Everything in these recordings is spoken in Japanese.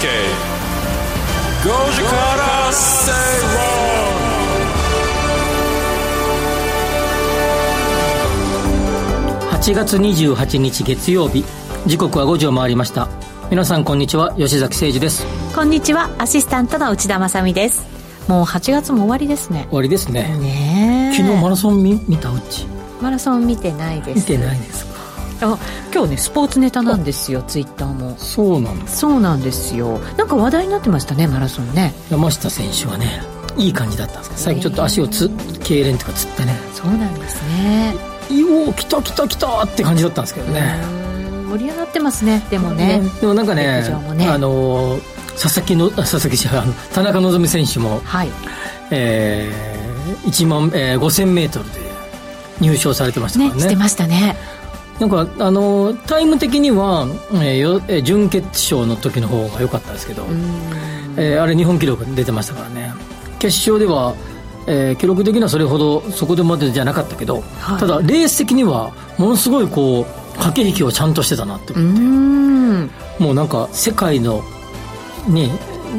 経5時から正論8月28日月曜日。時刻は5時を回りました。皆さんこんにちは。吉崎誠二です。こんにちは。アシスタントの内田まさです。もう8月も終わりですね。終わりですね。ね昨日マラソン見見た？うち。マラソン見てないです。見てないですか？あ今日ねスポーツネタなんですよツイッターも。そうなんですそうなんですよ。なんか話題になってましたねマラソンね。山下選手はねいい感じだったんですけど最後ちょっと足をつ痙攣とかつってね。そうなんですね。おお来た来た来たって感じだったんですけどね。盛り上がってますねでもね、でもなんかねね。あの佐々木の佐々木じゃ田中希実選手も、はい。えー、1万、えー、5000メートルで入賞されてましたからね。ねしてましたねなんかあのタイム的には、えー準決勝の時の方が良かったですけど、えー、あれ日本記録出てましたからね。決勝では、えー、記録的にはそれほどそこでまでじゃなかったけど、はい、ただレース的にはものすごいこう駆け引きをちゃんとしてたなって思って。もうなんか世界のね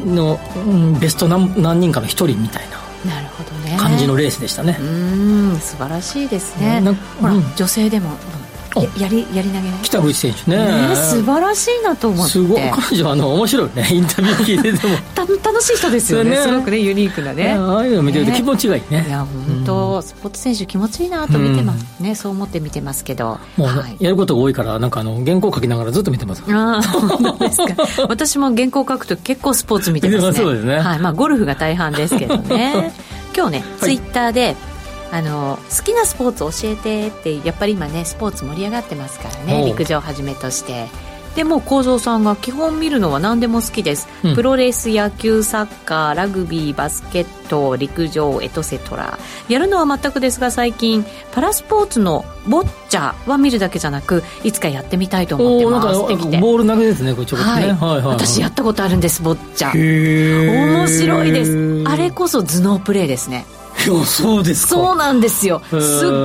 の、うん、ベスト何何人かの一人みたいななるほどね。感じのレースでしたね。うん素晴らしいですね、ほら、うん、女性でもやりやり投げね。北口選手ね。ね素晴らしいなと思って。すごい。彼女あの面白いね。インタビュー聞いてても。楽しい人ですよね。すごくねユニークなね。ああいうの見てると気持ちがいいね。いや本当、スポーツ選手気持ちいいなと見てます、ね。そう思って見てますけど。もう、やることが多いからなんかあの原稿書きながらずっと見てます。ああそうですか。私も原稿書くと結構スポーツ見てますね。そうですね。はい。まあゴルフが大半ですけどね。今日ね、ツイッターであの好きなスポーツ教えてってやっぱり今ねスポーツ盛り上がってますからね陸上をはじめとして。でも幸三さんが基本見るのは何でも好きです、うん、プロレス野球サッカーラグビーバスケット陸上エトセトラ。やるのは全くですが最近パラスポーツのボッチャは見るだけじゃなくいつかやってみたいと思ってます。きて。ボール投げですねこれちょっとね、はい、はいはいはい。私やったことあるんですボッチャ。面白いです。あれこそ頭脳プレーですねそうですか。そうなんですよ。すっ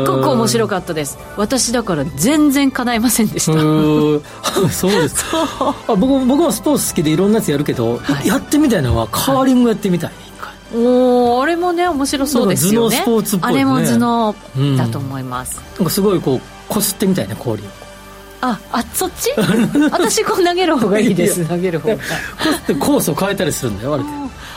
ごく面白かったです。私だから全然叶いませんでした。そうですか。あ僕僕もスポーツ好きでいろんなやつやるけど、はい、やってみたいのはカーリングやってみたい、はい、おあれもね面白そうですよね。スポーツっぽい、ね、あれも頭脳だと思います、うん、なんかすごいこうこすってみたいな氷を。ああそっち？私こう投げる方がいいです。投げる方が。こすってコースを変えたりするんだよあれ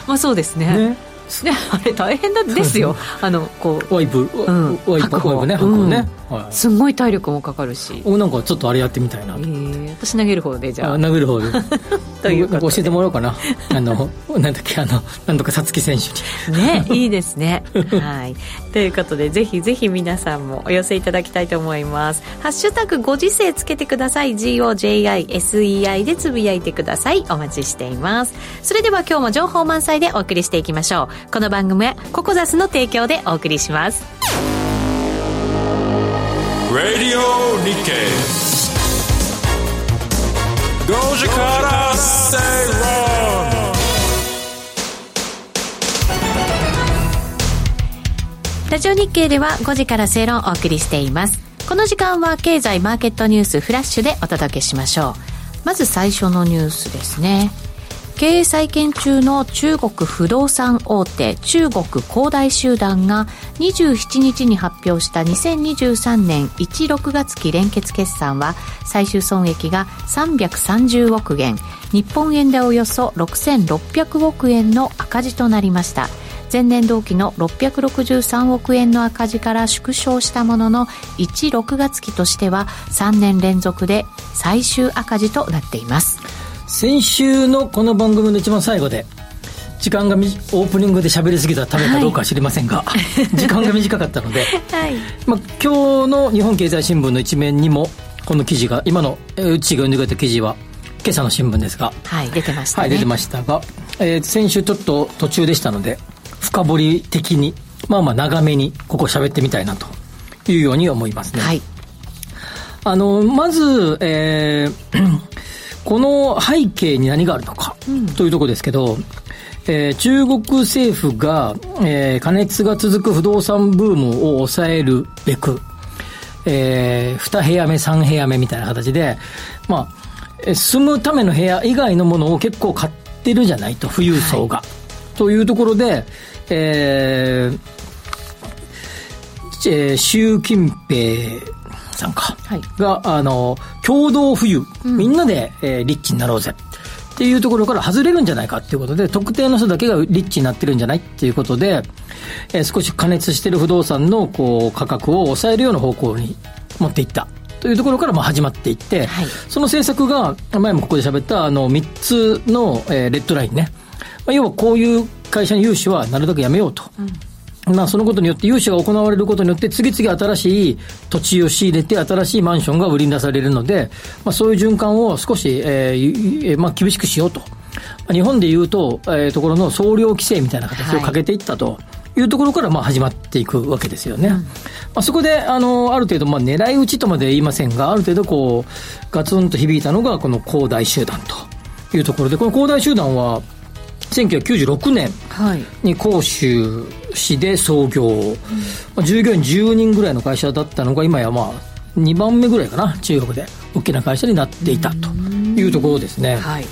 まあそうですね。ねね、あれ大変なんですよ。あのこう。ワイプ、うん、ワイプワイプね白ね、はい、すごい体力もかかるし。おなんかちょっとあれやってみたいな、えー、私投げる方でじゃあ。投げる方で。という教えてもらおうかな。あのなんだっけあのなんとかさつき選手に。ねいいですね。はい。ということでぜひぜひ皆さんもお寄せいただきたいと思います。ハッシュタグご時世つけてください。GOJISEI でつぶやいてください。お待ちしています。それでは今日も情報満載でお送りしていきましょうこの番組はココザスの提供でお送りします。ラディオ日経5時から正論ラジオ日経では5時から正論をお送りしています。この時間は経済マーケットニュースフラッシュでお届けしましょう。まず最初のニュースですね経営再建中の中国不動産大手中国恒大集団が27日に発表した2023年1-6月期連結決算は最終損益が330億元。日本円でおよそ6600億円の赤字となりました。前年同期の663億円の赤字から縮小したものの1-6月期としては3年連続で最終赤字となっています。先週のこの番組の一番最後で時間がオープニングで喋りすぎたためかどうかは知りませんが、はい、時間が短かったので、はい。まあ、今日の日本経済新聞の一面にもこの記事が今のうちが読んでくれた記事は今朝の新聞ですがはい出てました、ね、はい出てましたが、えー、先週ちょっと途中でしたので深掘り的にまあまあ長めにここ喋ってみたいなというように思いますね。はい。あのまず、えーこの背景に何があるのか、というところですけど、えー、中国政府が、えー、加熱が続く不動産ブームを抑えるべく、えー、2部屋目、3部屋目みたいな形で、まあ、住むための部屋以外のものを結構買っってるじゃないと、富裕層が。はい、というところで、えー、えー、習近平さんか、はい、が、あの、共同富裕、うん、みんなで、えー、リッチになろうぜ。っていうところから外れるんじゃないかっていうことで、特定の人だけがリッチになってるんじゃないっていうことで、えー、少し加熱している不動産のこう価格を抑えるような方向に持っていった。というところからまあ始まっていって、はい、その政策が、前もここで喋ったあの3つの、えー、レッドラインね。まあ、要はこういう会社に融資はなるだけやめようと。うんまあ、そのことによって融資が行われることによって次々新しい土地を仕入れて新しいマンションが売りに出されるので、まあ、そういう循環を少し、えーまあ、厳しくしようと。日本でいうと、えー、ところの総量規制みたいな形をかけていったと。いうところからまあ始まっていくわけですよね。うん、まあ、そこで、あの、ある程度、まあ狙い撃ちとまで言いませんが、ある程度こう、ガツンと響いたのが、この恒大集団というところで、この恒大集団は、1996年に広州市で創業、うん、従業員10人ぐらいの会社だったのが今やまあ2番目ぐらいかな中国で大きな会社になっていたというところですね、はい、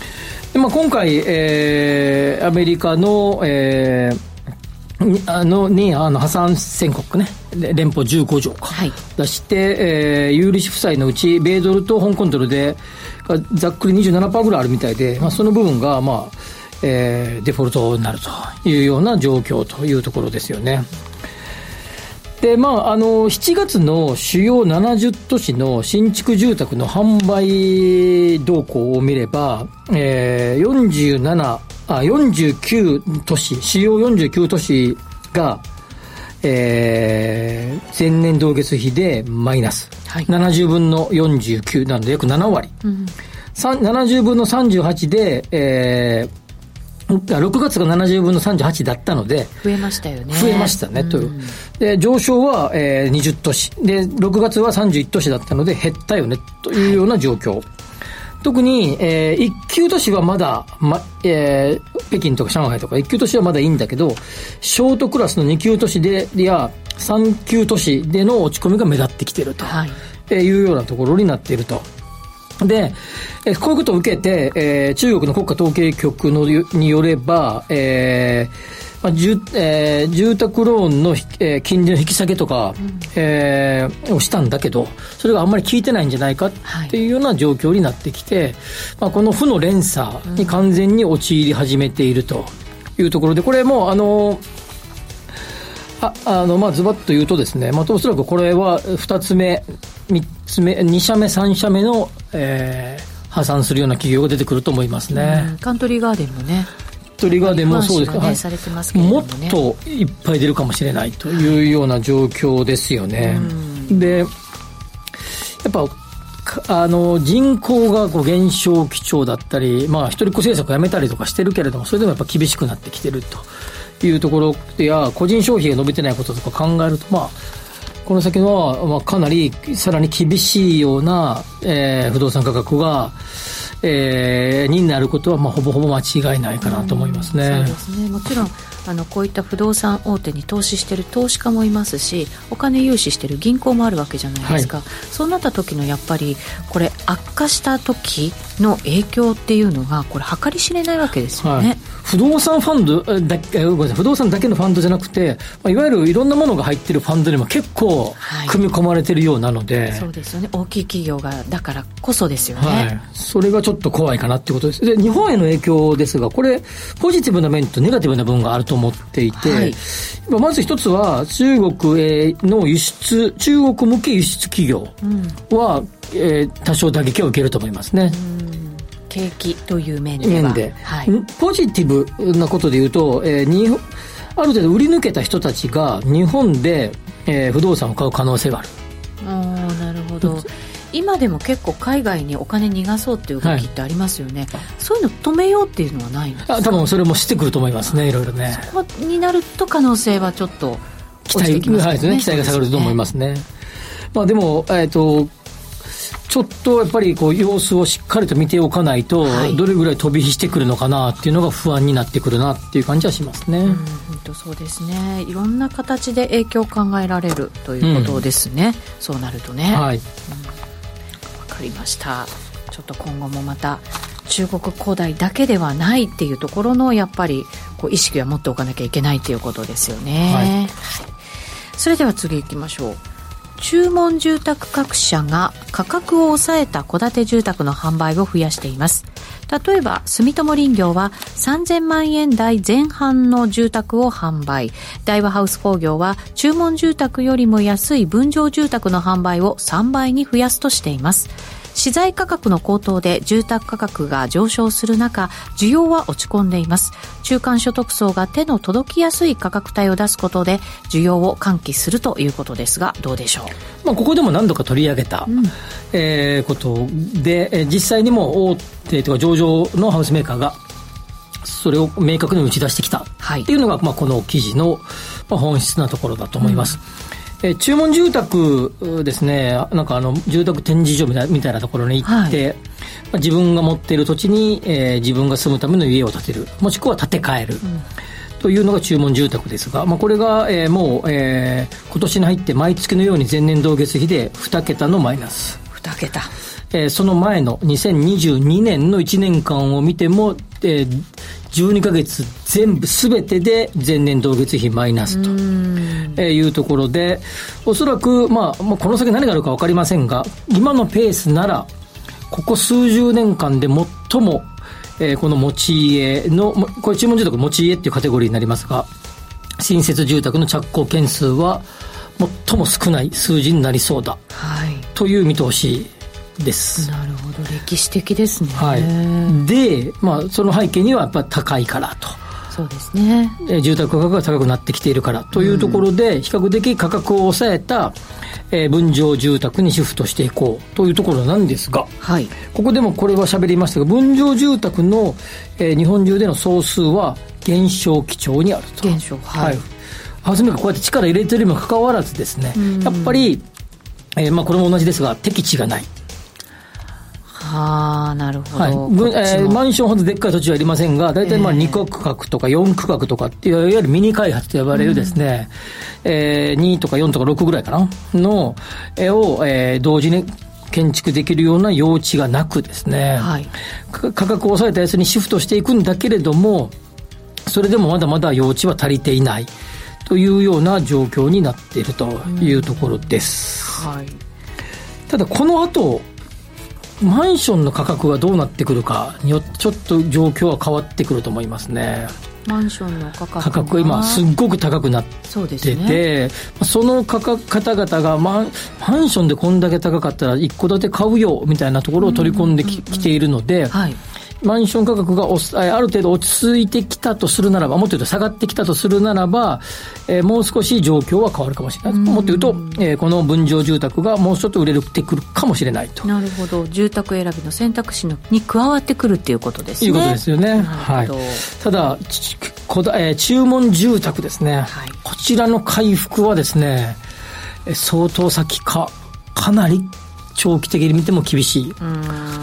でまあ、今回、えー、アメリカの、えー、あのにあの破産宣告ね連邦15条か、はい、出して、えー、有利子負債のうち米ドルと香港ドルでざっくり27%ぐらいあるみたいで、まあ、その部分がまあえー、デフォルトになるというような状況というところですよね。で、まあ、あの、7月の主要70都市の新築住宅の販売動向を見れば、えー、47、あ、49都市、主要49都市が、えー、前年同月比でマイナス。はい、70分の49なので約7割。うん、70分の38で、えー、6月が70分の38だったので、増えましたよね。増えましたね、という。で、上昇は、えー、20都市。で、6月は31都市だったので、減ったよね、というような状況。はい、特に、えー、一級都市はまだ、ま、えー、北京とか上海とか一級都市はまだいいんだけど、ショートクラスの二級都市で、や、三級都市での落ち込みが目立ってきていると、はい、いうようなところになっていると。で、えこういうことを受けて、えー、中国の国家統計局のによれば、えーまあ住えー、住宅ローンの、えー、金利の引き下げとか、うん、えー、をしたんだけど、それがあんまり効いてないんじゃないかってい。うような状況になってきて、はい、まあ、この負の連鎖に完全に陥り始めているというところで、これもう、あのああのまあ、ズバッと言うとですね、まあ、おそらくこれは2つ目、3つ目、2社目、3社目の、えー、破産するような企業が出てくると思いますね。カントリーガーデンもね。トリーガーデンもそうですね、はい、ね、もっといっぱい出るかもしれないというような状況ですよね。で、やっぱあの人口がこう減少基調だったり、まあ、一人っ子政策をやめたりとかしてるけれども、それでもやっぱ厳しくなってきてるというところや、個人消費が伸びてないこととか考えると、まあ、この先は、まあ、かなりさらに厳しいような、えー、不動産価格が、えー、になることは、まあ、ほぼほぼ間違いないかなと思いますね。そうですね。もちろんあのこういった不動産大手に投資している投資家もいますしお金融資している銀行もあるわけじゃないですか、はい、そうなった時のやっぱりこれ悪化した時の影響っていうのがこれ計り知れないわけですよね、はい、不動産ファンドだごめんなさい。不動産だけのファンドじゃなくて、まあ、いわゆるいろんなものが入ってるファンドにも結構組み込まれてるようなので、はい、そうですよね。大きい企業がだからこそですよね、はい、それがちょっと怖いかなっていうことです。で日本への影響ですがこれポジティブな面とネガティブな部分があると思っていて、はい、まず一つは中国への輸出中国向け輸出企業は、うん、えー、多少打撃を受けると思いますね。景気という面で面で、はい、ポジティブなことで言うと、えー、にある程度売り抜けた人たちが日本で、えー、不動産を買う可能性がある。あなるほど。今でも結構海外にお金逃がそうっていう動きってありますよね、はい、そういうの止めようっていうのはないんですかあ多分それもしてくると思いますねいろいろね。そこになると可能性はちょっと期待、ね、はい、ね、期待が下がると思いますね、ね、まあでも、えっ、ー、とちょっとやっぱりこう様子をしっかりと見ておかないと、はい、どれぐらい飛び火してくるのかなっていうのが不安になってくるなっていう感じはしますね。うんとそうですね。いろんな形で影響を考えられるということですね、うん、そうなるとね。はい、うん、分かりました。ちょっと今後もまた中国恒大だけではないっていうところのやっぱりこう意識は持っておかなきゃいけないっていうことですよね、はい、それでは次行きましょう注文住宅各社が価格を抑えた戸建て住宅の販売を増やしています。例えば住友林業は3000万円台前半の住宅を販売。大和ハウス工業は注文住宅よりも安い分譲住宅の販売を3倍に増やすとしています。資材価格の高騰で住宅価格が上昇する中需要は落ち込んでいます。中間所得層が手の届きやすい価格帯を出すことで需要を喚起するということですがどうでしょう、まあ、ここでも何度か取り上げた、うん、えー、ことで、え実際にも大手とか上場のハウスメーカーがそれを明確に打ち出してきた。っていうのが、まあ、この記事の本質なところだと思います。うんえー、注文住宅ですね、なんかあの、住宅展示場みたいみたいなところに行って、はい、まあ、自分が持っている土地に、えー、自分が住むための家を建てる、もしくは建て替える。うんというのが注文住宅ですが、まあ、これが、えー、もう、えー、今年に入って毎月のように前年同月比で2桁のマイナス。2桁。えー、その前の2022年の1年間を見ても、えー、12か月全部すべてで前年同月比マイナスというところで、おそらく、まあ、まあ、この先何があるか分かりませんが、今のペースなら、ここ数十年間で最も、えー、この持ち家の、これ注文住宅持ち家っていうカテゴリーになりますが、新設住宅の着工件数は最も少ない数字になりそうだ、はい、という見通しです。なるほど。歴史的ですね、はい、で、まあ、その背景にはやっぱり高いからと。そうですね、え住宅価格が高くなってきているからというところで、比較的価格を抑えた、えー、分譲住宅にシフトしていこうというところなんですが、はい、ここでもこれは喋りましたが分譲住宅の、えー、日本中での総数は減少基調にあると。減少はい、はい、初めがこうやって力入れてるにもかかわらずですね、やっぱり、えーまあ、これも同じですが適地がない。はあ、なるほど。はい。えー、マンションほどでっかい土地はありませんが、大体まあ2区画とか4区画とかっていう、いわゆるミニ開発と呼ばれるですね、うん、えー、2とか4とか6ぐらいかなの、絵を、えー、同時に建築できるような用地がなくですね、はい、価格を抑えたやつにシフトしていくんだけれども、それでもまだまだ用地は足りていない。というような状況になっているというところです。うん、はい、ただこの後マンションの価格がどうなってくるかによってちょっと状況は変わってくると思いますね。マンションの価格価格が今すっごく高くなってて、ね、その価格方々がマンマンションでこんだけ高かったら一戸建て買うよみたいなところを取り込んでき,、ているので、はい、マンション価格がある程度落ち着いてきたとするならば、もっと言うと下がってきたとするならば、えー、もう少し状況は変わるかもしれない。もっと言うと、えー、この分譲住宅がもうちょっと売れてくるかもしれないと。なるほど。住宅選びの選択肢に加わってくるっていうことですね。いうことですよね。はい。ただ、こだえー、注文住宅ですね、はい。こちらの回復はですね、相当先か、かなり長期的に見ても厳しい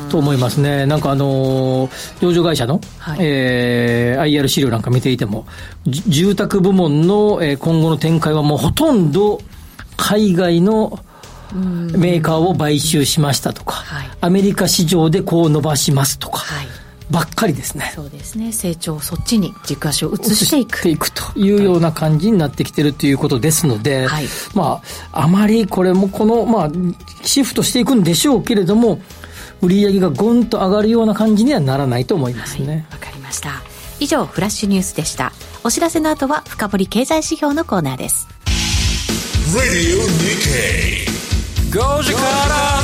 と思いますね。なんかあのー、上場会社の、はい、えー、IR 資料なんか見ていても、住宅部門の、えー、今後の展開はもうほとんど海外のメーカーを買収しましたとか、はい、アメリカ市場でこう伸ばしますとか、はいばっかりですね。そうですね。成長そっちに軸足を移していく。ていくというような感じになってきてるということですので、はい、まあ、あまりこれもこの、まあ、シフトしていくんでしょうけれども、売上がゴンと上がるような感じにはならないと思いますね。わ、はい、かりました。以上、フラッシュニュースでした。お知らせの後は、深掘り経済指標のコーナーです。Radio Nikkei 5時から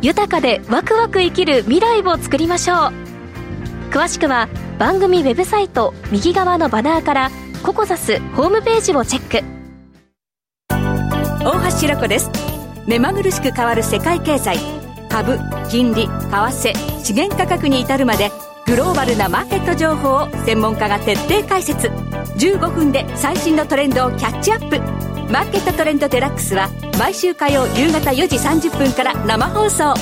豊かでワクワク生きる未来を作りましょう。詳しくは番組ウェブサイト右側のバナーからココザスホームページをチェック。大橋ろ子です。目まぐるしく変わる世界経済。株金利為替資源価格に至るまでグローバルなマーケット情報を専門家が徹底解説。15分で最新のトレンドをキャッチアップ。マーケットトレンドデラックスは毎週火曜夕方4時30分から生放送。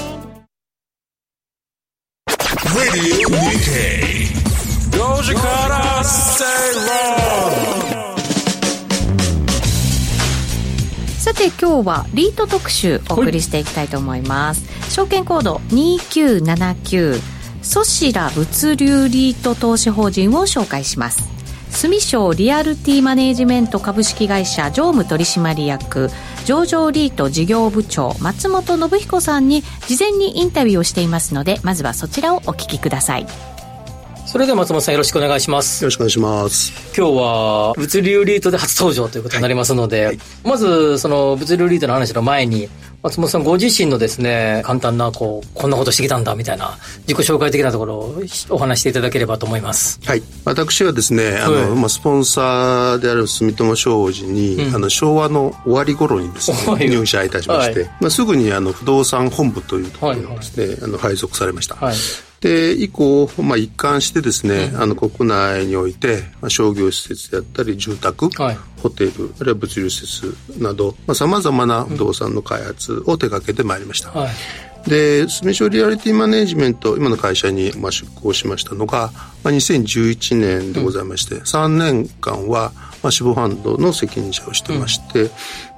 さて今日はリート特集お送りしていきたいと思います。証券コード2979ソシラ物流リート投資法人を紹介します。住商リアルティマネージメント株式会社常務取締役上場リート事業部長松本信彦さんに事前にインタビューをしていますのでまずはそちらをお聞きください。それでは松本さんよろしくお願いします。よろしくお願いします。今日は物流リートで初登場ということになりますので、はい。まずその物流リートの話の前に松本さんご自身のですね簡単なこうこんなことしてきたんだみたいな自己紹介的なところをお話していただければと思います。はい。私はですね、あの、はい。まあ、スポンサーである住友商事に、あの、昭和の終わり頃にです はい。ね、入社いたしまして、はい。まあ、すぐにあの、不動産本部というところにですね、あの、配属されました。はいで、以降、まあ、一貫してですね、あの、国内において、まあ、商業施設であったり、住宅、はい。ホテル、あるいは物流施設など、まあ、様々な不動産の開発を手掛けてまいりました。はい。で、住所リアリティマネジメント、今の会社にまあ出向しましたのが、まあ、2011年でございまして、3年間は、まあ、死亡ハンドの責任者をしてまして、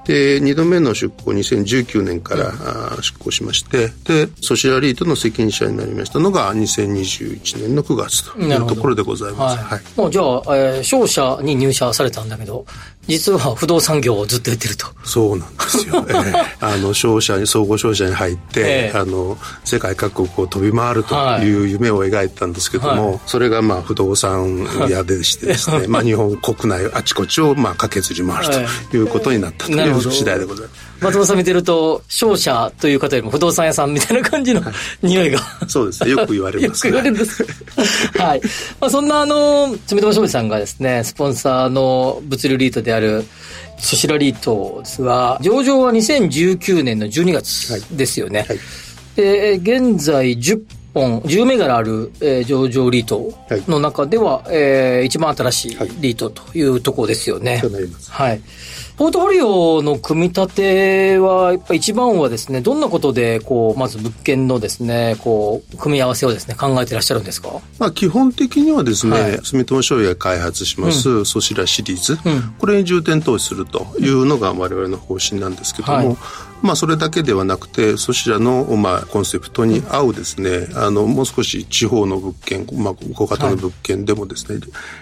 で、2度目の出向2019年から、出向しまして、で、ソシアリートの責任者になりましたのが2021年の9月というところでございます。はい。はい。もうじゃあ、えー商社に入社されたんだけど実は不動産業をずっとやってると。そうなんですよ。ええ。あの、商社に、総合商社に入って、ええ。あの、世界各国を飛び回るとい。う夢を描いたんですけども、はい。それがまあ不動産屋でしてですね、まあ日本国内あちこちをまあ駆けずり回るということになったという次第でございます。松本さん見てると商社という方よりも不動産屋さんみたいな感じの匂いがそうですね。よく言われます、よく言われるんです。はい。まあ、そんなあの、住友商事さんがですね、スポンサーの物流リートである、ソシラリートですが、上場は2019年の12月ですよね。はいで、現在10本、10銘柄ある、えー上場リートの中では、えー一番新しいリートというところですよね。となります。はい。ポートフォリオの組み立ては、やっぱ一番はですね、どんなことで、こう、まず物件のですね、こう、組み合わせをですね、考えてらっしゃるんですか？まあ、基本的にはですね、はい。住友商事が開発します、ソシラシリーズ、うん。これに重点投資するというのが我々の方針なんですけども、はいまあ、それだけではなくて、ソシラの、まあ、コンセプトに合うですね、あの、もう少し地方の物件、まあ、小型の物件でもですね、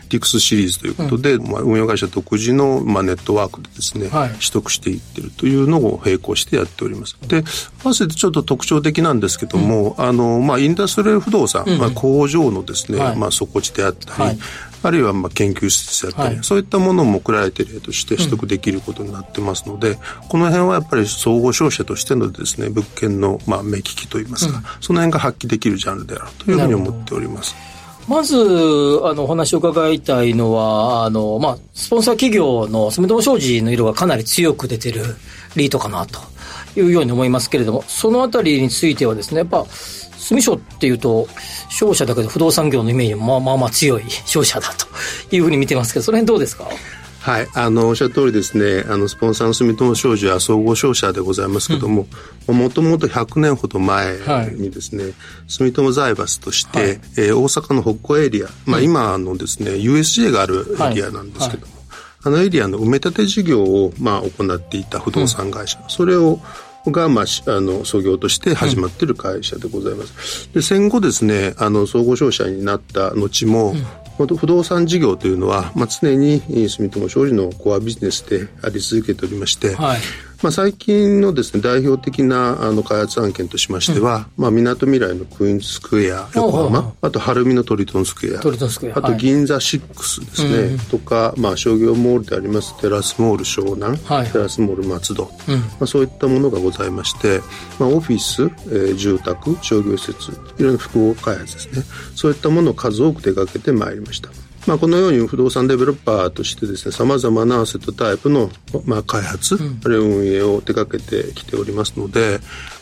リクスシリーズということで、まあ、運用会社独自の、まあ、ネットワークでですね、はい。取得していってるというのを並行してやっております。で、合わせてちょっと特徴的なんですけども、あの、まあ、インダストリアル不動産、まあ、工場のですね、はい。まあ、底地であったり、はい。あるいはまあ研究施設であったり、はい。そういったものもクライテリアとして取得できることになってますので、この辺はやっぱり総合商社としてのですね、物件のまあ目利きといいますか、その辺が発揮できるジャンルであるというふうに思っております。まず、あの、お話を伺いたいのは、あの、まあ、スポンサー企業の住友商事の色がかなり強く出てるリートかなというように思いますけれども、そのあたりについてはですね、やっぱ、住所っていうと、商社だけど不動産業のイメージもまあまあまあ強い商社だというふうに見てますけど、その辺どうですか？はい、あのおっしゃる通りですね。あのスポンサーの住友商事は総合商社でございますけどももともと100年ほど前にですね、住友財閥として、はい。えー大阪の北港エリア、まあ、今のですね USJ があるエリアなんですけども、あのエリアの埋め立て事業を、まあ、行っていた不動産会社、それをが、まあ、しあの創業として始まっている会社でございます。で戦後ですねあの総合商社になった後も、本当不動産事業というのは、まあ、常に住友商事のコアビジネスであり続けておりまして、はい。まあ、最近のですね代表的なあの開発案件としましては、まあ、みなとみらいのクイーンズスクエア横浜あと晴海のトリトンスクエアあとはい。銀座6ですね、とか、まあ、商業モールでありますテラスモール湘南、はい。テラスモール松戸、まあ、そういったものがございまして、まあ、オフィス、えー住宅商業施設いろんな複合開発ですね。そういったものを数多く手掛けてまいりましたまあ、このように不動産デベロッパーとしてですねさまざまなアセットタイプの、まあ、開発、うん、あるいは運営を手掛けてきておりますので、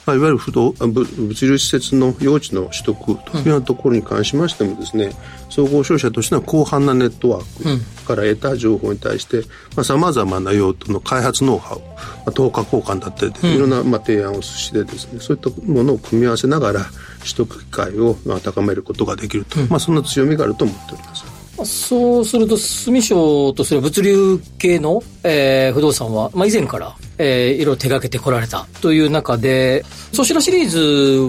まあ、いわゆる不動物流施設の用地の取得というようなところに関しましてもですね、総合商社としては広範なネットワークから得た情報に対してさまざ、まな用途の開発ノウハウ、まあ、等価交換だったりいろんな、まあ、提案をしてですねそういったものを組み合わせながら取得機会を、まあ、高めることができると、まあ、そんな強みがあると思っております。そうすると、住所とすれば物流系の、えー、不動産は、まあ、以前から、えー、いろいろ手掛けてこられたという中で、ソシラシリーズ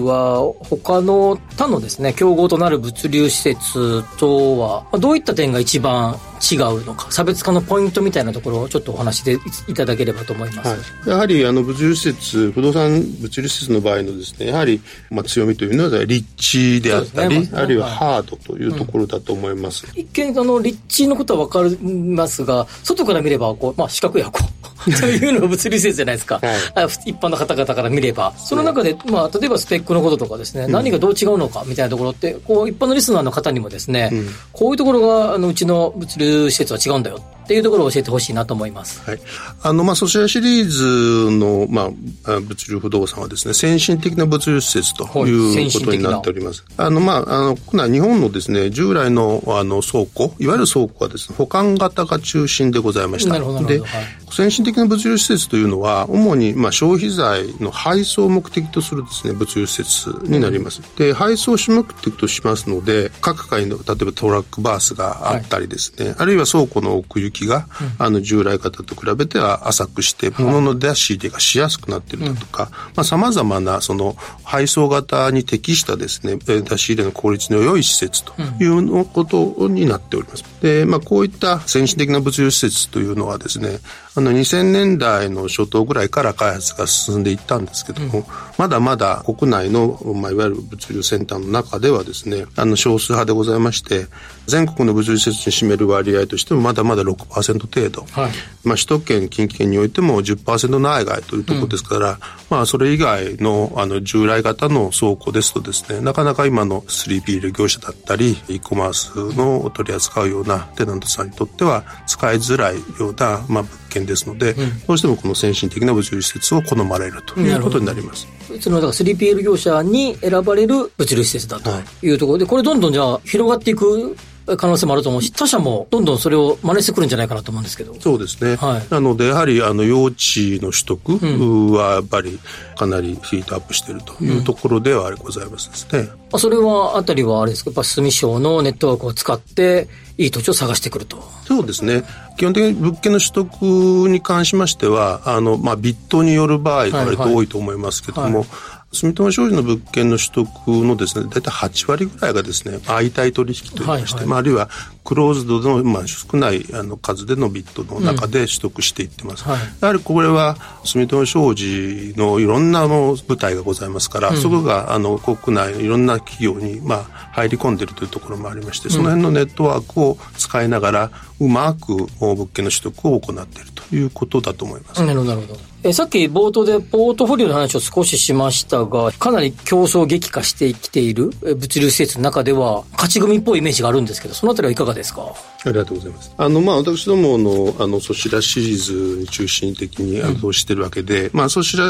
は他の他のですね、競合となる物流施設とは、どういった点が一番違うのか、差別化のポイントみたいなところをちょっとお話しでいただければと思います。はい、やはりあの物流施設、不動産物流施設の場合のですね、やはりまあ強みというのは立地であったり、ね。まあ、あるいはハードというところだと思います。うん、一見あの立地のことはわかりますが、外から見ればこうまあ四角い箱 というのが物流施設じゃないですか、はい、一般の方々から見れば、その中で、まあ、例えばスペックのこととかですね、うん、何がどう違うのかみたいなところって、こう一般のリスナーの方にもですね、うん、こういうところがあのうちの物流施設は違うんだよっていうところを教えてほしいなと思います。はい。あの、まあ、ソシアシリーズの、まあ、物流不動産はですね、先進的な物流施設ということになっております。あの、まあ、あの、この日本のですね、従来の、あの、倉庫、いわゆる倉庫はですね、保管型が中心でございました。なるほど。で、はい、先進的な物流施設というのは、主に、まあ、消費財の配送を目的とするですね、物流施設になります。うん、で、配送主目的としますので、各階の、例えばトラックバースがあったりですね、はい、あるいは倉庫の奥行きが、うん、あの従来型と比べては浅くして物の出し入れがしやすくなっているだとかさまざ、まなその配送型に適したですね出し入れの効率の良い施設というのことになっております。で、まあ、こういった先進的な物流施設というのはですねあの2000年代の初頭ぐらいから開発が進んでいったんですけども、うん、まだまだ国内の、まあ、いわゆる物流センターの中ではですねあの少数派でございまして全国の物流施設に占める割合としてもまだまだ6%程度、はい、まあ、首都圏近畿圏においても10%内外というところですから、うん、まあ、それ以外のあの従来型の倉庫ですとですねなかなか今の 3PL 業者だったり e コマースの取り扱うようなテナントさんにとっては使いづらいような、まあ、ですので、うん、どうしてもこの先進的な物流施設を好まれるということになります。そのだから 3PL 業者に選ばれる物流施設だというところで、これどんどんじゃあ広がっていく可能性もあると思うし、他社もどんどんそれを真似してくるんじゃないかなと思うんですけど。そうですね。はい、なので、やはり、あの、用地の取得は、やっぱり、かなりヒートアップしているというところではありございますですね。うん、それは、あたりはあれですか、やっぱ住省のネットワークを使って、いい土地を探してくると。そうですね。基本的に物件の取得に関しましては、あの、まあ、ビットによる場合が割と多いと思いますけども、はいはい住友商事の物件の取得のですね、大体8割ぐらいがですね、相対取引といいまして、はいはい、まあ、あるいはクローズドの、まあ、少ないあの数でのビットの中で取得していってます。うんはい、やはりこれは住友商事のいろんなの舞台がございますから、うん、そこがあの国内のいろんな企業に、まあ、入り込んでいるというところもありまして、その辺のネットワークを使いながら、うまく物件の取得を行っているということだと思います。なるほど、なるほど。えさっき冒頭でポートフォリオの話を少ししましたが、かなり競争激化してきている物流施設の中では、勝ち組っぽいイメージがあるんですけど、そのあたりはいかがですか？ありがとうございます。あの、まあ、私どもの、あの、そちらシリーズに中心的に、あの、投資してるわけで、うん、まあ、そちら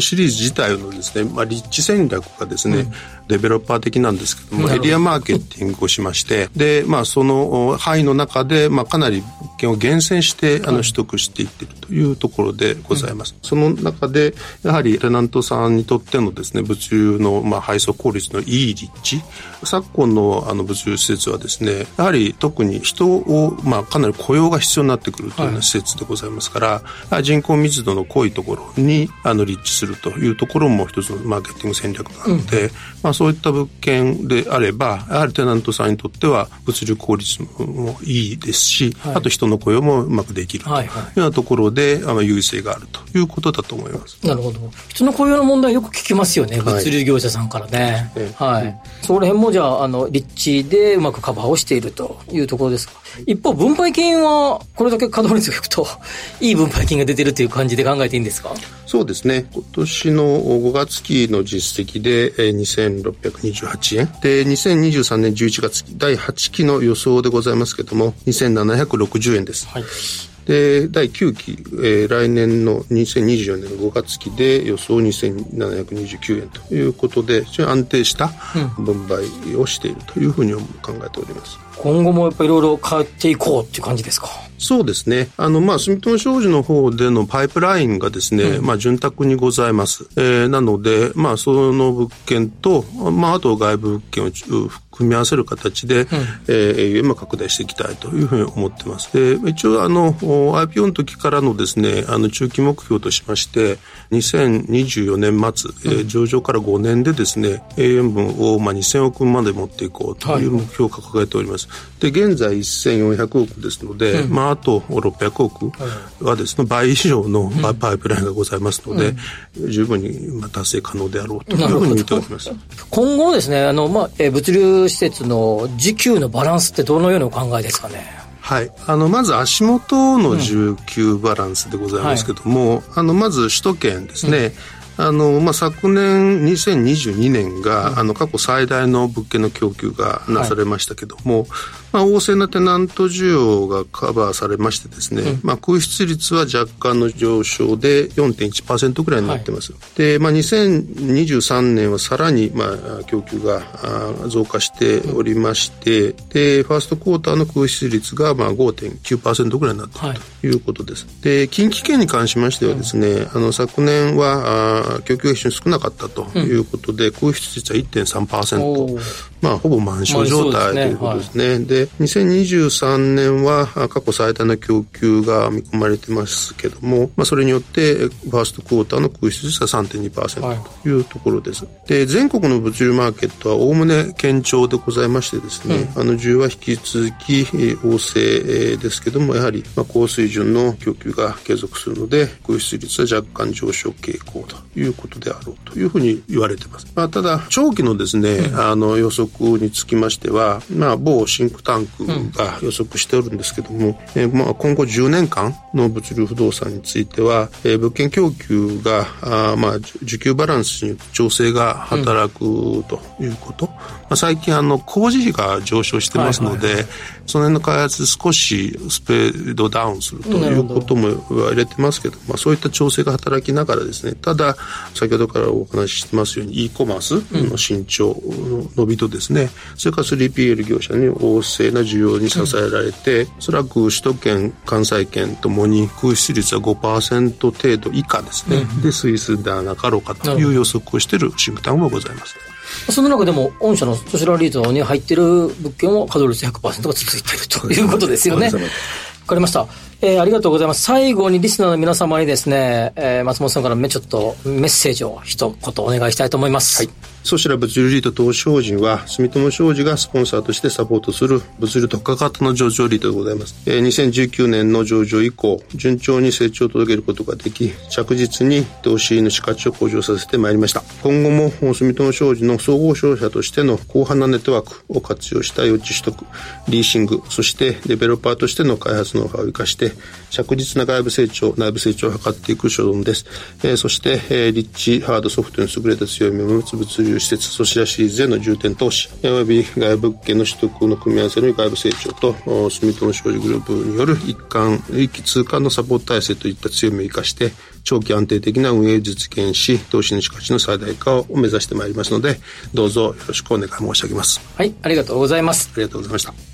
シリーズ自体のですね、まあ、立地戦略がですね、うんデベロッパー的なんですけども、エリアマーケティングをしまして、で、まあ、その範囲の中で、まあ、かなり物件を厳選して、あの、取得していっているというところでございます。その中で、やはり、テナントさんにとってのですね、物流の、まあ、配送効率のいい立地、昨今の、あの、物流施設はですね、やはり特に人を、まあ、かなり雇用が必要になってくるというような施設でございますから、はい、人口密度の濃いところに、あの、立地するというところも一つのマーケティング戦略なので、うん、まあ、そういった物件であれば、やはりテナントさんにとっては物流効率もいいですし、はい、あと人の雇用もうまくできるというようなところで、あの優位性があるといいうことだと思います。なるほど。人の雇用の問題よく聞きますよね、物流業者さんからね。はい。はい、その辺もじゃあ、あの、立地でうまくカバーをしているというところですか？一方、分配金は、これだけ稼働率がいくと、いい分配金が出てるという感じで考えていいんですか？そうですね。今年の5月期の実績で2628円。で、2023年11月期、第8期の予想でございますけども、2760円です。はい。で、第9期、えー、来年の2024年の5月期で予想2729円ということで、非常に安定した分配をしているというふうに考えております。今後もやっぱりいろいろ変えていこうっていう感じですか？そうですね。あの、まあ、住友商事の方でのパイプラインがですね、うん、まあ、潤沢にございます。えー、なので、まあ、その物件と、まあ、あと外部物件を組み合わせる形で、うん、えー、今拡大していきたいというふうに思ってます。で、一応、あの、IPO の時からのですね、あの、中期目標としまして、2024年末、うん、えー、上場から5年でですね、AM 分を、まあ、2000億まで持っていこうという目標を掲げております。はい、で、現在1400億ですので、うん、まあ、あと600億はですね、倍以上のパイプラインがございますので、十分に達成可能であろうというふうに見ております。今後ですね、あの、まあ、えー、物流施設の需給のバランスってどのようなお考えですかね？はい、あのまず足元の需給バランスでございますけども、うんはい、あのまず首都圏ですね、うんあの、まあ、昨年2022年が、うん、あの過去最大の物件の供給がなされましたけども、はい、まあ、旺盛なテナント需要がカバーされましてですね、うん、まあ、空室率は若干の上昇で4.1%ぐらいになってます。はい、で、まあ、2023年はさらに、まあ、供給が増加しておりまして、で、ファーストクォーターの空室率が、まあ、5.9%ぐらいになっているということです。はい、で、近畿圏に関しましてはですね、うん、あの、昨年は、あ供給が非常に少なかったということで、うん、空室率は1.3%。まあ、ほぼ満床状態ということですね。で、2023年は過去最大の供給が見込まれてますけども、まあ、それによって、ファーストクォーターの空室率が3.2%というところです。で、全国の物流マーケットはおおむね堅調でございましてですね、うん、あの、需要は引き続き旺盛ですけども、やはり、まあ、高水準の供給が継続するので、空室率は若干上昇傾向ということであろうというふうに言われています。まあ、ただ、長期のですね、うん、あの、予測につきましては、まあ、某シンクタンクが予測しておるんですけども、うん、えー、まあ、今後10年間の物流不動産については、えー、物件供給が、あまあ、需給バランスに調整が働くということ。うん、まあ、最近、あの、工事費が上昇してますので、はいはいはいその辺の開発少しスペードダウンするということも言われてますけど、まあ、そういった調整が働きながらですねただ先ほどからお話ししてますように e コマースの伸長の伸びとですね、それから 3PL 業者に旺盛な需要に支えられて、おそらく首都圏関西圏ともに空室率は5%程度以下ですね、で推移ではなかろうかという予測をしているシンクタンクもございます。その中でも、御社のソシャルリートに入っている物件は稼働率100%が続いているということですよね。わかりました。えー、ありがとうございます。最後にリスナーの皆様にですね、えー、松本さんからちょっとメッセージを一言お願いしたいと思います。はい。ソシラ物流リート投資法人は、住友商事がスポンサーとしてサポートする物流特化型の上場リートでございます。えー、2019年の上場以降、順調に成長を届けることができ、着実に投資主価値を向上させてまいりました。今後も住友商事の総合商社としての広範なネットワークを活用した予知取得、リーシング、そしてデベロッパーとしての開発ノウハウを生かして、着実な外部成長、内部成長を図っていく所存です。えー、そして、えー、リッチハードソフトに優れた強みを持つ物流施設、そちらシリーズへの重点投資、および外部物件の取得の組み合わせの外部成長と、住友商事グループによる一貫、一気通貫のサポート体制といった強みを生かして、長期安定的な運営を実現し、投資主価値の最大化を目指してまいりますので、どうぞよろしくお願い申し上げます。はい、ありがとうございます。ありがとうございました。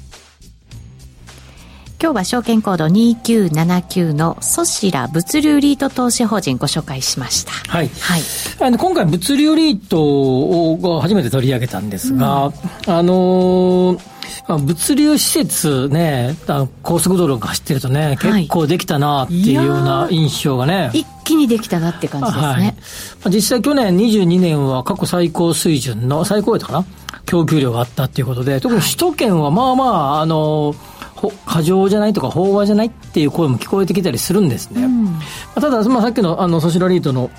今日は証券コード2979のソシラ物流リート投資法人ご紹介しました。はい。はい。あの、今回物流リートを初めて取り上げたんですが、うん、あのー物流施設ね、高速道路が走ってるとね、結構できたなっていうような印象がね。一気にできたなって感じですね。はい、実際去年22年は過去最高水準の、最高やったかな？供給量があったっていうことで、特に首都圏はまあまあ、あのー過剰じゃないとか飽和じゃないっていう声も聞こえてきたりするんですね、うん、ただ、まあ、さっきのあのソシラリートの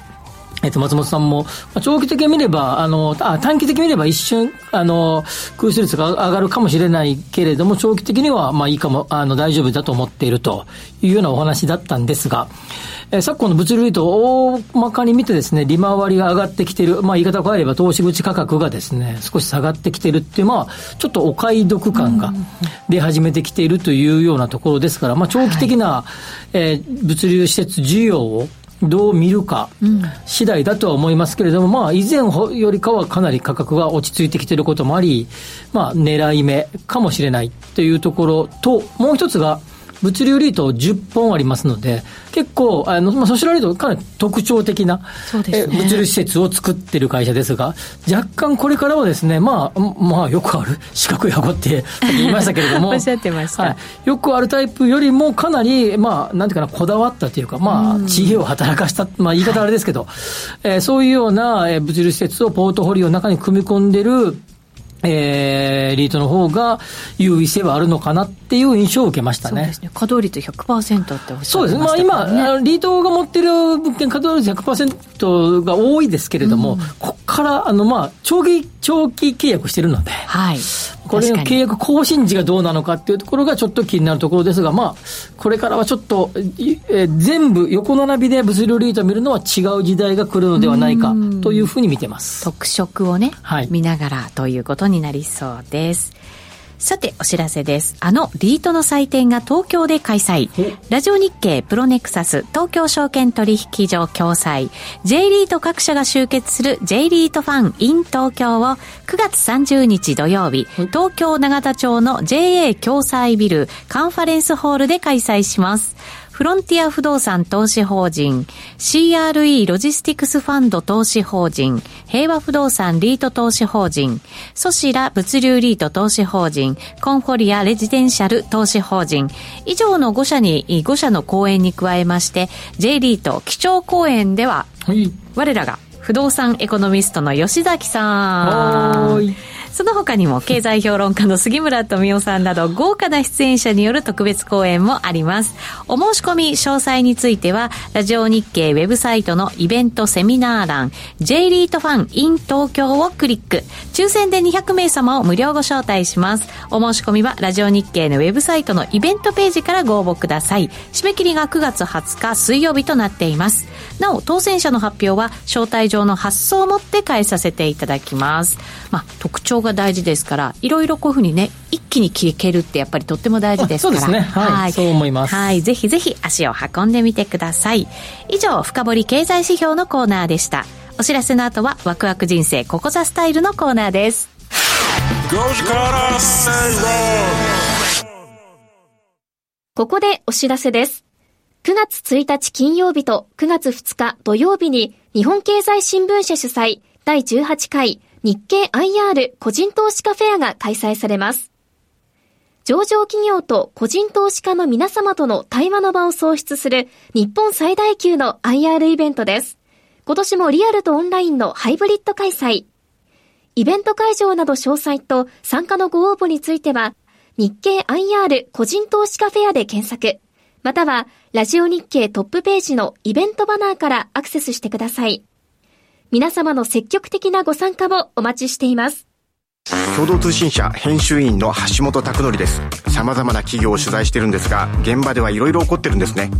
えっと、松本さんも、長期的に見れば、あの、あ短期的に見れば一瞬、あの、空室率が上がるかもしれないけれども、長期的には、まあいいかも、あの、大丈夫だと思っているというようなお話だったんですが、え昨今の物流リートを大まかに見てですね、利回りが上がってきている、まあ言い方を変えれば投資口価格がですね、少し下がってきているっていう、まあ、ちょっとお買い得感が出始めてきているというようなところですから、まあ長期的な、はい、えー、物流施設需要をどう見るか次第だとは思いますけれども、まあ、以前よりかはかなり価格が落ち着いてきていることもあり、まあ、狙い目かもしれないというところと、もう一つが、物流リート10本ありますので、結構、あの、まあ、ソシャルリートかなり特徴的な、ね、物流施設を作ってる会社ですが、若干これからはですね、まあ、まあ、よくある四角い箱って 言いましたけれども、おっしゃってました、はい。よくあるタイプよりもかなり、まあ、なんていうかな、こだわったというか、まあ、知恵を働かした、まあ、言い方あれですけど、はい、えー、そういうような物流施設をポートフォリオの中に組み込んでるえー、リートの方が優位性はあるのかなっていう印象を受けましたね。そうですね。稼働率100%っておっしゃってました、ね、そうです。まあ今、リートが持ってる物件稼働率100%が多いですけれども、うん、ここから、あの、まあ、長期、長期契約してるので、はい。これの契約更新時がどうなのかっていうところがちょっと気になるところですが、まあ、これからはちょっと、えー、全部横並びで物流リートを見るのは違う時代が来るのではないかというふうに見てます。特色をね、はい、見ながらということになりそうです。さて、お知らせです。あのリートの祭典が東京で開催。ラジオ日経プロネクサス東京証券取引所共催。J リート各社が集結する J リートファン in 東京を9月30日土曜日、東京永田町の JA 共催ビルカンファレンスホールで開催します。フロンティア不動産投資法人、CRE ロジスティクスファンド投資法人、平和不動産リート投資法人、ソシラ物流リート投資法人、コンフォリアレジデンシャル投資法人、以上の5社に、5社の講演に加えまして、J リート基調講演では、はい、我らが不動産エコノミストの吉崎さん。その他にも経済評論家の杉村富夫さんなど豪華な出演者による特別講演もあります。お申し込み詳細については、ラジオ日経ウェブサイトのイベントセミナー欄、J リートファン in 東京をクリック。抽選で200名様を無料ご招待します。お申し込みはラジオ日経のウェブサイトのイベントページからご応募ください。締め切りが9月20日水曜日となっています。なお、当選者の発表は招待状の発送をもって返させていただきます。まあ、特徴が大事ですから、いろいろこういうふうにね、一気に聞けるってやっぱりとっても大事ですから。そうですね。はい。はい、そう思います。はい。ぜひぜひ足を運んでみてください。以上、深掘り経済指標のコーナーでした。お知らせの後は、ワクワク人生ここザスタイルのコーナーです。ここでお知らせです。9月1日金曜日と9月2日土曜日に日本経済新聞社主催第18回日経 IR 個人投資家フェアが開催されます。上場企業と個人投資家の皆様との対話の場を創出する日本最大級の IR イベントです。今年もリアルとオンラインのハイブリッド開催。イベント会場など詳細と参加のご応募については、日経 IR 個人投資家フェアで検索、またはラジオ日経トップページのイベントバナーからアクセスしてください。皆様の積極的なご参加をお待ちしています。共同通信社編集員の橋本拓則です。様々な企業を取材してるんですが、現場ではいろいろ起こってるんですね。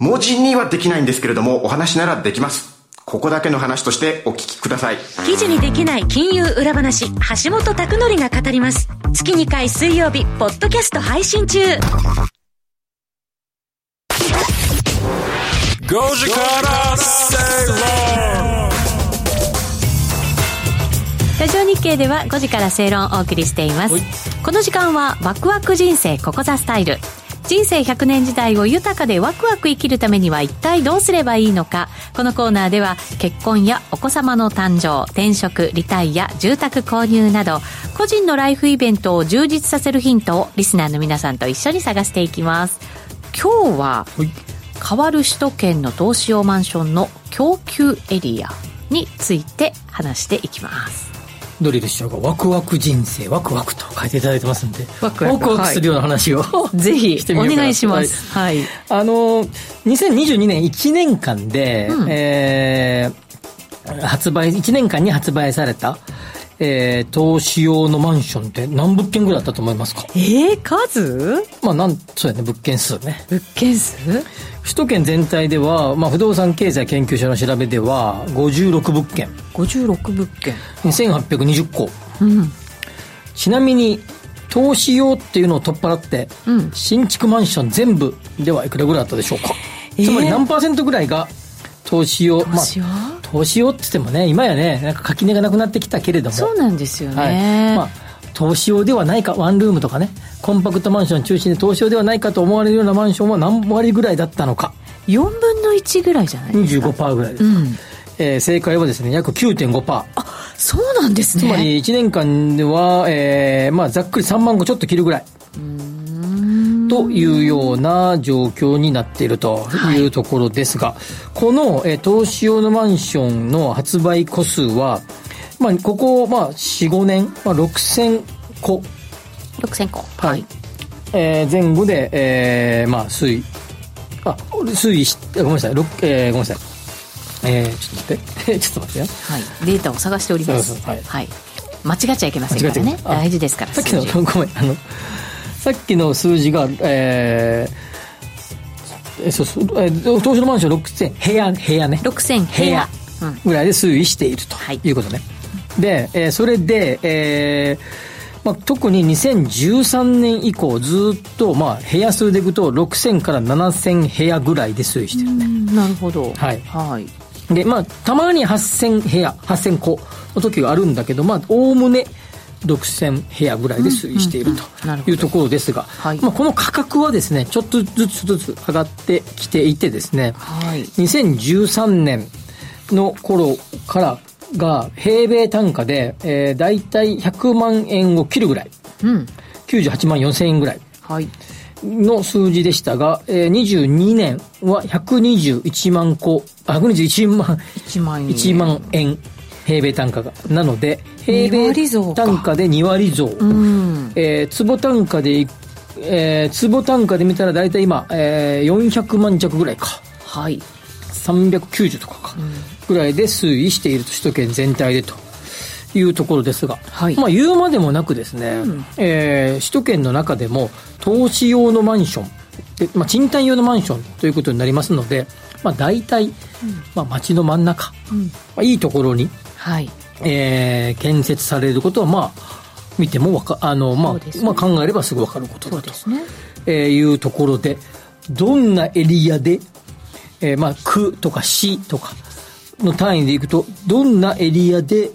文字にはできないんですけれども、お話ならできます。ここだけの話としてお聞きください。記事にできない金融裏話、橋本拓則が語ります。月2回水曜日、ポッドキャスト配信中。5時から正論ラジオ日経では5時から正論をお送りしています。この時間はワクワク人生ここザスタイル。人生100年時代を豊かでワクワク生きるためには一体どうすればいいのか。このコーナーでは結婚やお子様の誕生転職リタイア住宅購入など個人のライフイベントを充実させるヒントをリスナーの皆さんと一緒に探していきます。今日は、変わる首都圏の投資用マンションの供給エリアについて話していきますドリル師匠がワクワク人生ワクワクと書いていただいてますんで。ワクワク。するような話を、はい、ぜひしてみお願いします。はい、あの2022年1年間で、うん。えー発売1年間に発売された、えー投資用のマンションって何物件ぐらいあったと思いますか？えー、数？まあなんそうやね物件数ね。物件数？首都圏全体では、まあ、不動産経済研究所の調べでは56物件。56物件。2820個。うん。ちなみに投資用っていうのを取っ払って、うん。新築マンション全部ではいくらぐらいあったでしょうか、えー。つまり何パーセントぐらいが投資用投資用まあ、投資用って言ってもね今やねなんか垣根がなくなってきたけれども。そうなんですよね、はい。まあ、投資用ではないかワンルームとかねコンパクトマンション中心で投資用ではないかと思われるようなマンションは何割ぐらいだったのか。4分の1ぐらいじゃないですか。25%ぐらいです、うん。えー正解はですね約9.5%そうなんですね。つまり1年間では、えーまあ、ざっくり3万個ちょっと切るぐらいというような状況になっているというところですが、この、えー投資用のマンションの発売個数は、まあ、ここ、まあ、4、5年、まあ、6000個、6000個。はい。えー前後で、えーまあ、推移、あ、推移し、あごめんなさい、えーごめんなさい。えーちょっと待って、ちょっと待ってよ。はい、データを探しております。そうそう。はい。はい、間違っちゃいけませんからね。大事ですからさっきの、ごめん、あの、さっきの数字が、えーえそうそう、えー、東証のマンション6000、部屋、部屋ね。6000部屋。うん。ぐらいで推移していると。はい。いうことね。で、えーそれで、えーまあ、特に2013年以降ずっと、まあ、部屋数でいくと6000から7000部屋ぐらいで推移してるね。うんなるほど。はい。はい。で、まあ、たまに8000部屋、8000個の時があるんだけど、まあ、おおむね6000部屋ぐらいで推移しているというところですが、はい。まあ、この価格はですね、ちょっとずつずつ上がってきていてですね、はい。2013年の頃からが平米単価で、えー、大体100万円を切るぐらい、うん。98万4000円ぐらいはい。の数字でしたが、えー、22年は121万個、あ、121万、1万円。1万円、平米単価が。なので、平2割増米か単価で2割増。うんえー坪単価でい、えー坪単価で見たら大体今、えー400万弱ぐらいか。はい390とかか。ぐらいで推移していると、首都圏全体でと。いうところですが、はいまあ言うまでもなくですね、えー首都圏の中でも投資用のマンションで、まあ、賃貸用のマンションということになりますので、まあ、大体、まあ、街の真ん中、まあ、いいところに、はい。えー建設されることはまあ見てもわかあの、まあね。まあ、考えればすぐ分かることだと。ね。えーいうところでどんなエリアで、えーまあ、区とか市とかの単位でいくとどんなエリアで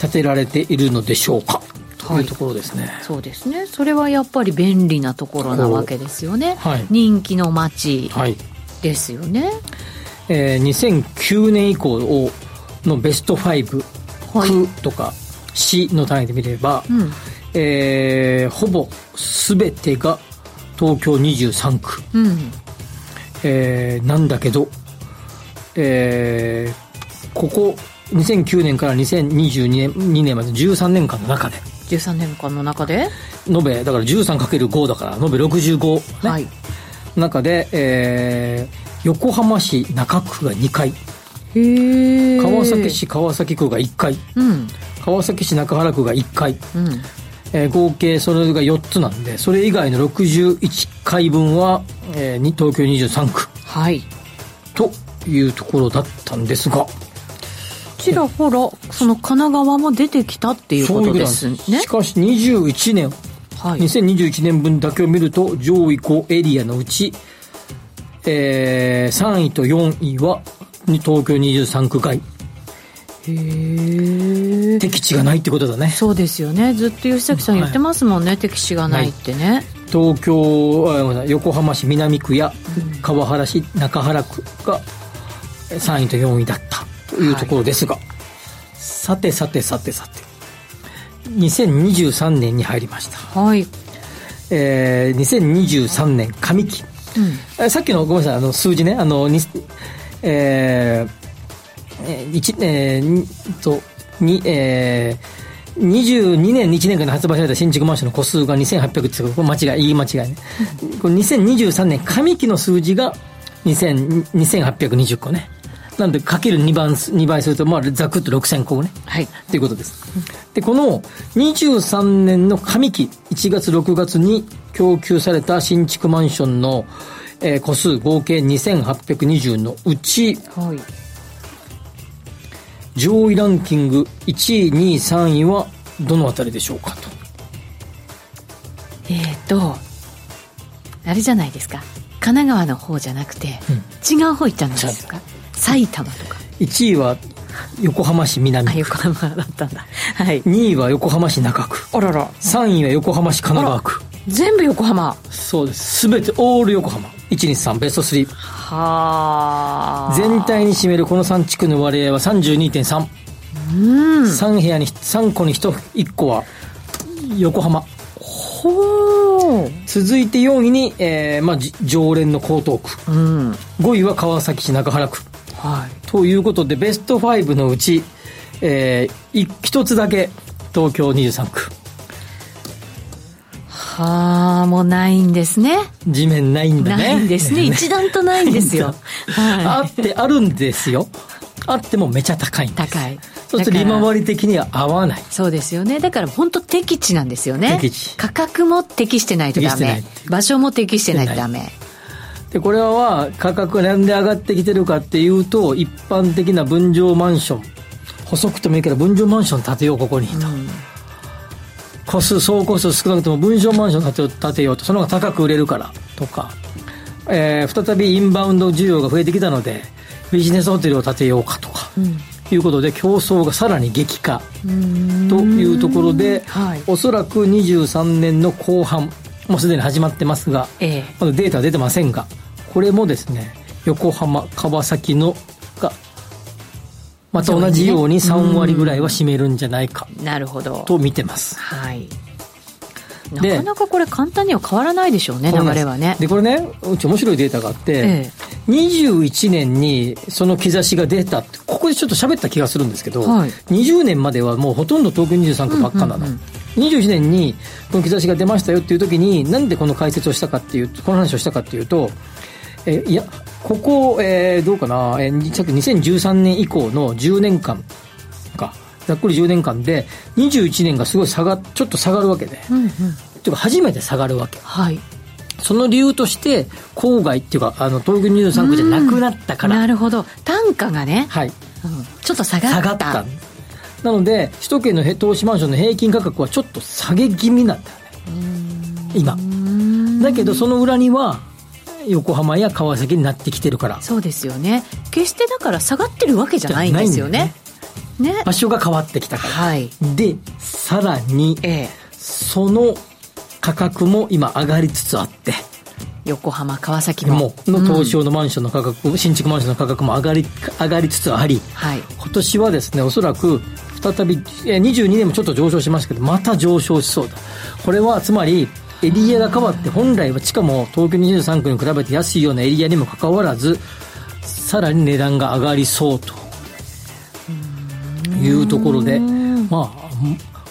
建てられているのでしょうか？というところですね。そうですね。それはやっぱり便利なところなわけですよね、はい。人気の街はい。ですよね。えー2009年以降のベスト5、はい。区とか市の単位で見れば、うん。えーほぼ全てが東京23区、うん。えーなんだけど、えーここ2009年から2022年 ,2 年まで13年間の中で。13年間の中で？延べだから 13×5 だから延べ65、ね。はい。中で、えー横浜市中区が2回川崎市川崎区が1回うん。川崎市中原区が1回、うん。えー合計それが4つなんでそれ以外の61回分は、えーに東京23区。はい。というところだったんですが。ちらほらその神奈川も出てきたっていうことですね。しかし21年。はい。2021年分だけを見ると上位5エリアのうち、えー3位と4位はに東京23区外。へえ敵地がないってことだね。そうですよね。ずっと吉崎さん言ってますもんね、敵地がないってね、東京横浜市南区や川原市中原区が3位と4位だった。というところですが、さてさてさてさて。2023年に入りました、はい、えー、2023年上期。うん、えさっきのごめんなさい。あの数字ね。あのにえーえー、一えー、にとにえ22年、1年間に発売された新築マンションの戸数が2800ってこれ間違い、言い間違いね。これ2023年上期の数字が2820個ね。なんで、かける2番、2倍すると、まあ、ざくっと6000個ね。はい。ということです。で、この23年の上期、1月6月に供給された新築マンションの、えー、個数合計2820のうち、はい、上位ランキング1位、2位、3位はどのあたりでしょうかと。えっ、ー、と、あれじゃないですか。神奈川の方じゃなくて、うん、違う方行ったんですか？埼玉とか。1位は横浜市南区。横浜だったんだ、はい、2位は横浜市中区。あらら。3位は横浜市神奈川区。全部横浜。そうです。全てオール横浜123ベスト3はあ。全体に占めるこの3地区の割合は32.3うん。3部屋に3個に 1, 1個は横浜。ほう続いて4位に、えーまあ、常連の江東区、うん、5位は川崎市中原区。はい、ということでベスト5のうち、えー、一つだけ東京23区はあもうないんですね。地面ないんだね。ないんですね。一段とないんですよ、はい、あってあるんですよ。あってもめちゃ高いんです。高い。そうすると利回り的には合わない。そうですよね。だから本当適地なんですよね。適地。価格も適してないとダメ。場所も適してないとダメ。でこれは価格がなんで上がってきてるかっていうと一般的な分譲マンション。細くてもいいから分譲マンション建てようここにと、うん、個数総個数少なくとも分譲マンション建て建てようとその方が高く売れるからとか、えー、再びインバウンド需要が増えてきたのでビジネスホテルを建てようかとか、うん、いうことで競争がさらに激化というところで、はい、おそらく23年の後半もうすでに始まってますが、ええ、まだデータは出てませんがこれもですね横浜川崎のがまた同じように3割ぐらいは占めるんじゃないかなるほど。と見てます。はい。なかなかこれ簡単には変わらないでしょうね流れはね。でこれねうち面白いデータがあって、ええ、21年にその兆しが出たここでちょっと喋った気がするんですけど、はい、20年まではもうほとんど東京23区ばっかなの、うんうんうん。21年にこの兆しが出ましたよっていう時になんでこの解説をしたかっていうこの話をしたかっていうとえいやここ、えー、どうかな、えー、さっき2013年以降の10年間かざっくり10年間で21年がすごい下がちょっと下がるわけで、うんうん、ていうか初めて下がるわけ、はい、その理由として郊外っていうかあの東京23区じゃなくなったから。なるほど。単価がね、はい、うん、ちょっと下がった。下がった。なので首都圏の投資マンションの平均価格はちょっと下げ気味なんだよね今。だけどその裏には横浜や川崎になってきてるから。そうですよね。決してだから下がってるわけじゃないんですよね。ね。場所が変わってきたから、はい、でさらに、ええ、その価格も今上がりつつあって。横浜川崎もの東証のマンションの価格、うん、新築マンションの価格も上がり上がりつつあり、はい、今年はですねおそらく再び22年もちょっと上昇しましたけどまた上昇しそうだ。これはつまりエリアが変わって本来は地価も東京23区に比べて安いようなエリアにもかかわらずさらに値段が上がりそうと。いうところでまあ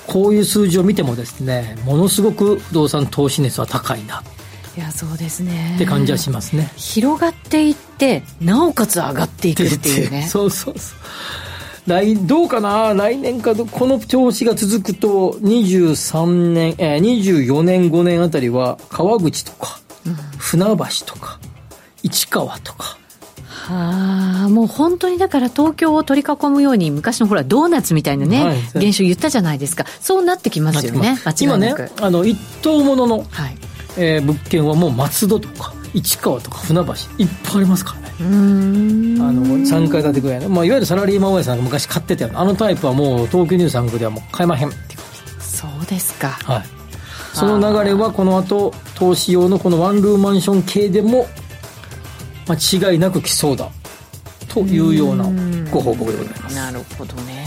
こういう数字を見てもですねものすごく不動産投資熱は高いな。いやそうですね。って感じはしますね。広がっていってなおかつ上がっていくっていうね。そうそうそう来どうかな？来年かこの調子が続くと23年、えー、24年5年あたりは川口とか、うん、船橋とか市川とか。はあもう本当にだから東京を取り囲むように昔のほらドーナツみたいなね、はい、現象言ったじゃないですか。そうなってきますよね今ねあの一棟ものの、はい。えー、物件はもう松戸とか市川とか船橋いっぱいありますからね。あの3階建てぐらいの、まあ、いわゆるサラリーマン親さんが昔買ってたよあのタイプはもう東京23区ではもう買えまへんって感じ。そうですか。はい。その流れはこの後投資用のこのワンルーマンション系でも間違いなく来そうだというようなご報告でございます。なるほどね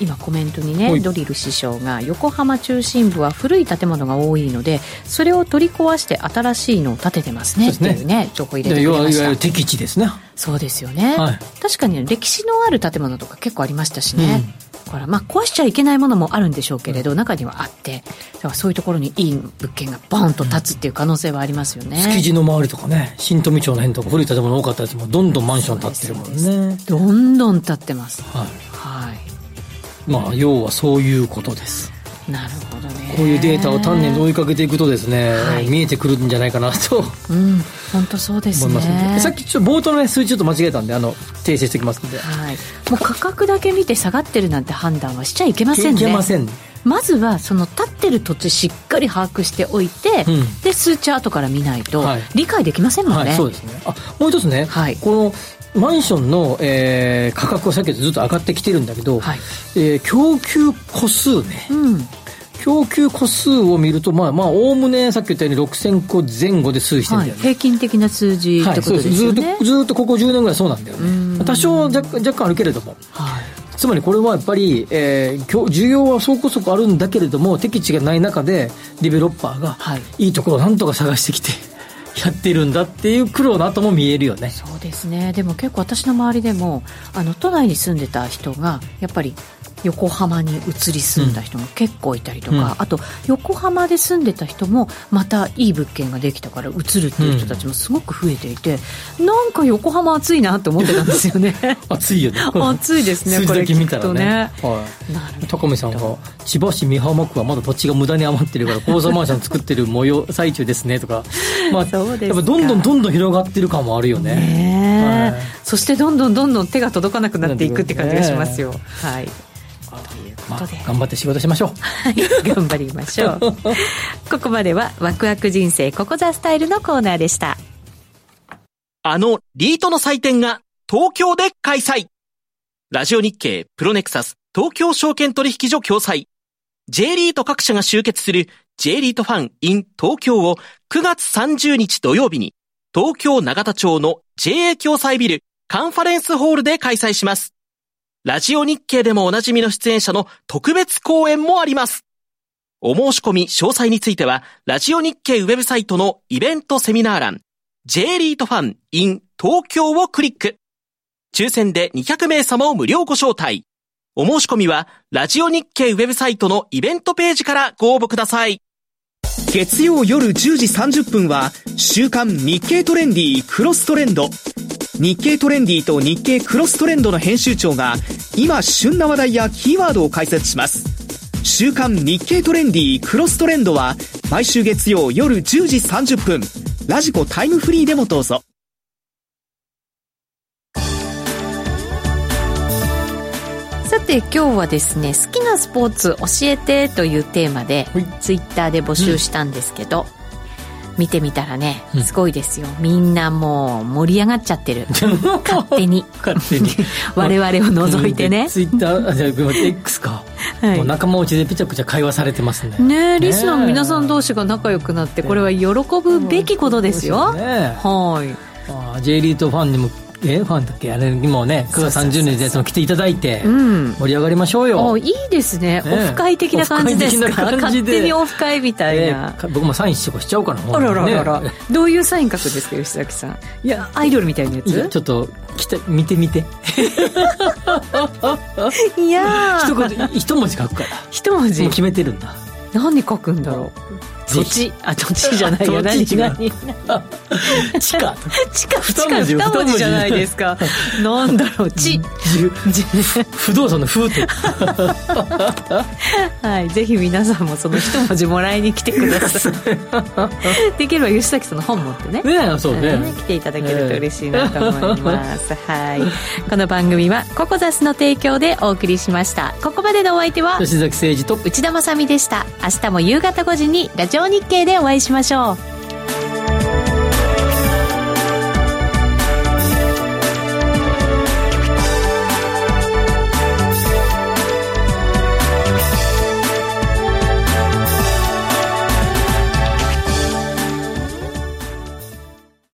今コメントにねドリル師匠が横浜中心部は古い建物が多いのでそれを取り壊して新しいのを建ててますねっていうね情報入れてくれました。いわゆる敵地ですね。そうですよね、はい、確かに歴史のある建物とか結構ありましたしね、だからまあ壊しちゃいけないものもあるんでしょうけれど、中にはあってだからそういうところにいい物件がボンと立つっていう可能性はありますよね、築地の周りとかね新富町の辺とか古い建物多かったやつもどんどんマンション建ってるもんね。どんどん建ってます。はい、はい、まあ要はそういうことです。なるほどね。こういうデータを丹念に追いかけていくとですね、はい、見えてくるんじゃないかなと、うん、本当そうですね。さっきちょっと冒頭の、ね、数字ちょっと間違えたんであの訂正しておきますんで、はい、もう価格だけ見て下がってるなんて判断はしちゃいけませんね。いけません。まずはその立ってる土地しっかり把握しておいて、うん、で数値後から見ないと理解できませんもんね、はいはい、そうですね。あもう一つね、はい、このマンションの、えー、価格はさっきずっと上がってきてるんだけど、はい、えー、供給個数ね、うん。供給個数を見ると、まあ、まあ、おおむねさっき言ったように6000個前後で推移してるんだよね、はい、平均的な数字ってことですよね、はい、ずっとずっとここ10年ぐらいそうなんだよね。多少若若干あるけれども、はい、つまりこれはやっぱり、えー、需要はそこそこあるんだけれども適地がない中でディベロッパーがいいところをなんとか探してきてやってるんだっていう苦労の後も見えるよね。そうですね。でも結構私の周りでもあの都内に住んでた人がやっぱり横浜に移り住んだ人も結構いたりとか、うん、あと横浜で住んでた人もまたいい物件ができたから移るっていう人たちもすごく増えていて、うん、なんか横浜暑いなって思ってたんですよね。暑いよね。暑いですね これ見たらね。ね、はい、高見さんが千葉市美浜区はまだ土地が無駄に余ってるから高層マンション作ってる模様最中ですねとか。まあそうですやっぱどんどんどんどん広がってる感もあるよね。ね、はい、そしてどんどんどんどん手が届かなくなっていくって感じがしますよ、はいまあ、頑張って仕事しましょう。はい頑張りましょう。ここまではワクワク人生ここザスタイルのコーナーでした。あのリートの祭典が東京で開催。ラジオ日経プロネクサス東京証券取引所共催。J リート各社が集結する J リートファン in 東京を9月30日土曜日に東京長田町の JA 共催ビルカンファレンスホールで開催します。ラジオ日経でもおなじみの出演者の特別講演もあります。お申し込み詳細については、ラジオ日経ウェブサイトのイベントセミナー欄、J リートファン in 東京をクリック。抽選で200名様を無料ご招待。お申し込みは、ラジオ日経ウェブサイトのイベントページからご応募ください。月曜夜10時30分は、週刊日経トレンディークロストレンド。日経トレンディと日経クロストレンドの編集長が今旬な話題やキーワードを解説します。週刊日経トレンディクロストレンドは毎週月曜夜10時30分。ラジコタイムフリーでもどうぞ。さて今日はですね好きなスポーツ教えてというテーマでツイッターで募集したんですけど、うん見てみたらね、すごいですよ。みんなもう盛り上がっちゃってる。勝手に。勝手に。我々を除いてね、ツイッターじゃ X か、はい、仲間内でぺちゃくちゃ会話されてますねねリスナーの皆さん同士が仲良くなってこれは喜ぶべきことですよ、ね、はい。あ J リートファンにもえファンだっけ？あれにもね9月30日のやつも来ていただいて盛り上がりましょうよ、うん、いいですね、ね、オフ会的な感じですか？勝手にオフ会みたいな、えー、僕もサインしちゃおうかなあらららら、ね、どういうサイン書くんですか吉崎さん？いやアイドルみたいなやつ？ちょっと来て見て見て。いや一言一文字書くから。一文字。決めてるんだ。何書くんだろう土地あ土地じゃない？よ何？地何？地下。地下地下二文字じゃないですか。なんだろう？地不動産の風ってはいぜひ皆さんもその一文字もらいに来てください。できれば吉崎さんの本持ってね。ねそうね。来ていただけると嬉しいなと思います。はい。この番組はココザスの提供でお送りしました。ここまでのお相手は吉崎誠二と内田まさでした。明日も夕方5時にラジオ日経でお会いしましょう。